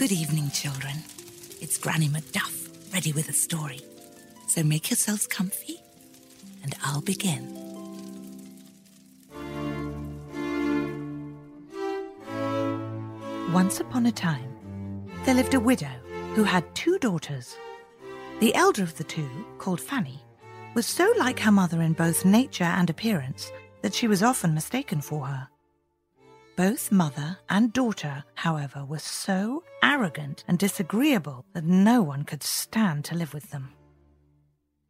Good evening, children. It's Granny Macduff, ready with a story. So make yourselves comfy, and I'll begin. Once upon a time, there lived a widow who had two daughters. The elder of the two, called Fanny, was so like her mother in both nature and appearance that she was often mistaken for her. Both mother and daughter, however, were so arrogant and disagreeable that no one could stand to live with them.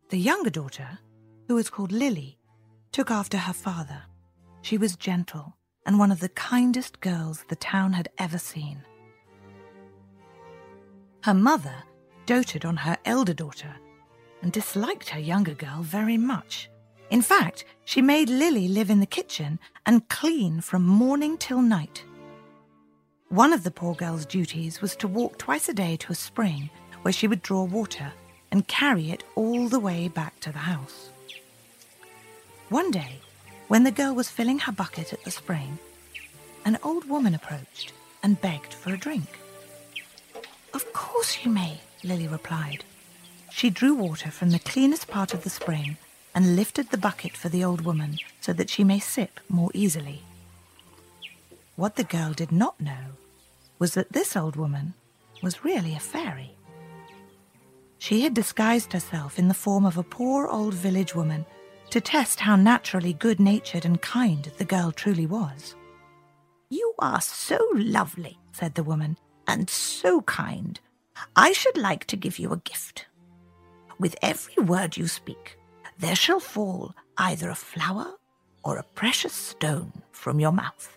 The younger daughter, who was called Lily, took after her father. She was gentle and one of the kindest girls the town had ever seen. Her mother doted on her elder daughter and disliked her younger girl very much. In fact, she made Lily live in the kitchen and clean from morning till night. One of the poor girl's duties was to walk twice a day to a spring where she would draw water and carry it all the way back to the house. One day, when the girl was filling her bucket at the spring, an old woman approached and begged for a drink. Of course you may, Lily replied. She drew water from the cleanest part of the spring and lifted the bucket for the old woman so that she may sip more easily. What the girl did not know was that this old woman was really a fairy. She had disguised herself in the form of a poor old village woman to test how naturally good natured and kind the girl truly was. You are so lovely, said the woman, and so kind. I should like to give you a gift. With every word you speak, there shall fall either a flower or a precious stone from your mouth.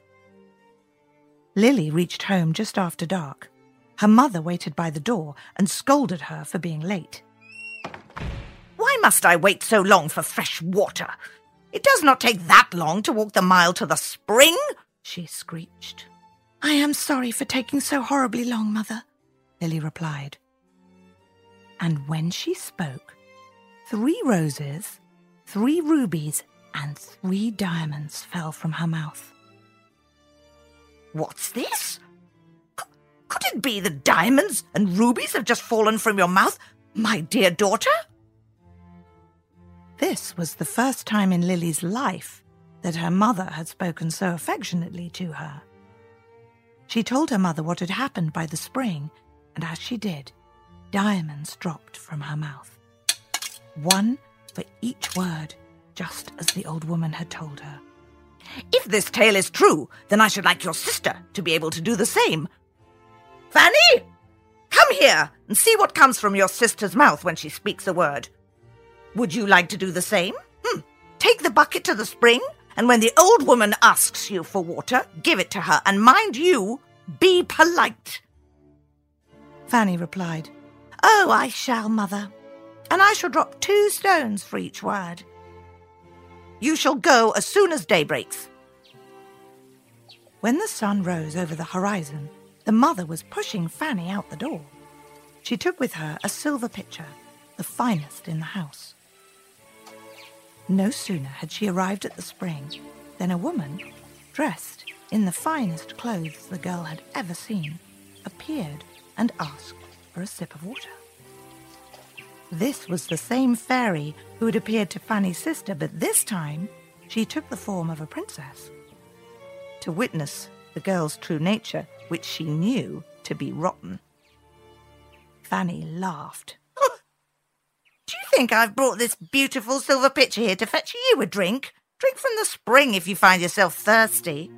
Lily reached home just after dark. Her mother waited by the door and scolded her for being late. Why must I wait so long for fresh water? It does not take that long to walk the mile to the spring, she screeched. I am sorry for taking so horribly long, Mother, Lily replied. And when she spoke, three roses, three rubies, and three diamonds fell from her mouth. What's this? C- could it be the diamonds and rubies have just fallen from your mouth, my dear daughter? This was the first time in Lily's life that her mother had spoken so affectionately to her. She told her mother what had happened by the spring, and as she did, diamonds dropped from her mouth. One for each word, just as the old woman had told her. If this tale is true, then I should like your sister to be able to do the same. Fanny! Come here and see what comes from your sister's mouth when she speaks a word. Would you like to do the same? Hmm. Take the bucket to the spring, and when the old woman asks you for water, give it to her, and mind you, be polite. Fanny replied, Oh, I shall, mother, and I shall drop two stones for each word. You shall go as soon as day breaks. When the sun rose over the horizon, the mother was pushing Fanny out the door. She took with her a silver pitcher, the finest in the house. No sooner had she arrived at the spring than a woman, dressed in the finest clothes the girl had ever seen, appeared and asked for a sip of water. This was the same fairy who had appeared to Fanny's sister, but this time she took the form of a princess. To witness the girl's true nature, which she knew to be rotten. Fanny laughed do you think I've brought this beautiful silver pitcher here to fetch you a drink? Drink from the spring if you find yourself thirsty.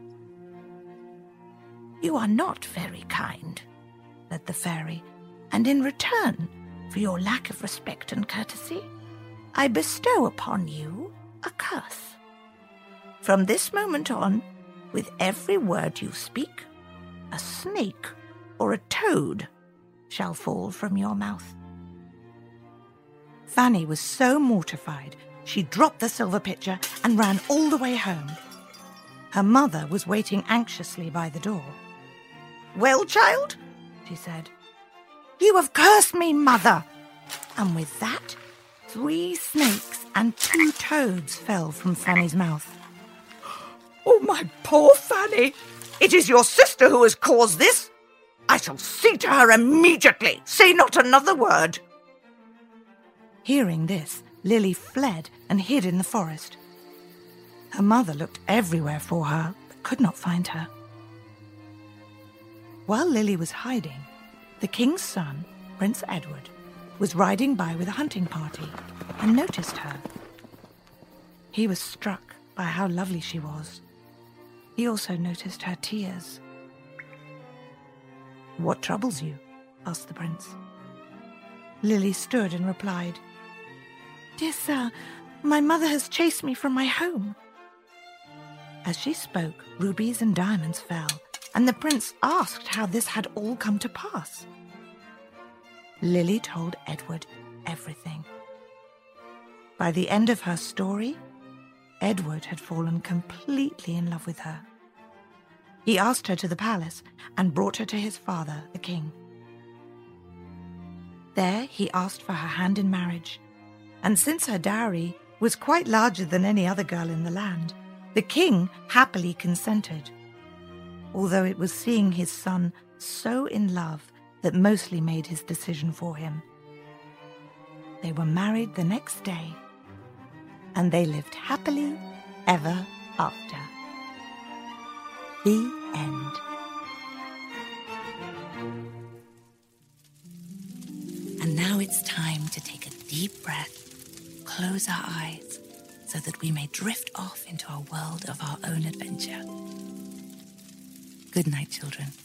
You are not very kind, said the fairy, and in return for your lack of respect and courtesy, I bestow upon you a curse. From this moment on, with every word you speak, a snake or a toad shall fall from your mouth. Fanny was so mortified, she dropped the silver pitcher and ran all the way home. Her mother was waiting anxiously by the door. Well, child, she said, you have cursed me, mother. And with that, three snakes and two toads fell from Fanny's mouth. Oh, my poor Fanny! It is your sister who has caused this. I shall see to her immediately. Say not another word. Hearing this, Lily fled and hid in the forest. Her mother looked everywhere for her, but could not find her. While Lily was hiding, the king's son, Prince Edward, was riding by with a hunting party and noticed her. He was struck by how lovely she was. He also noticed her tears. What troubles you? asked the prince. Lily stood and replied, Dear sir, my mother has chased me from my home. As she spoke, rubies and diamonds fell, and the prince asked how this had all come to pass. Lily told Edward everything. By the end of her story, Edward had fallen completely in love with her. He asked her to the palace and brought her to his father, the king. There he asked for her hand in marriage, and since her dowry was quite larger than any other girl in the land, the king happily consented, although it was seeing his son so in love that mostly made his decision for him. They were married the next day, and they lived happily ever after. The end. And now it's time to take a deep breath, close our eyes, so that we may drift off into a world of our own adventure. Good night, children.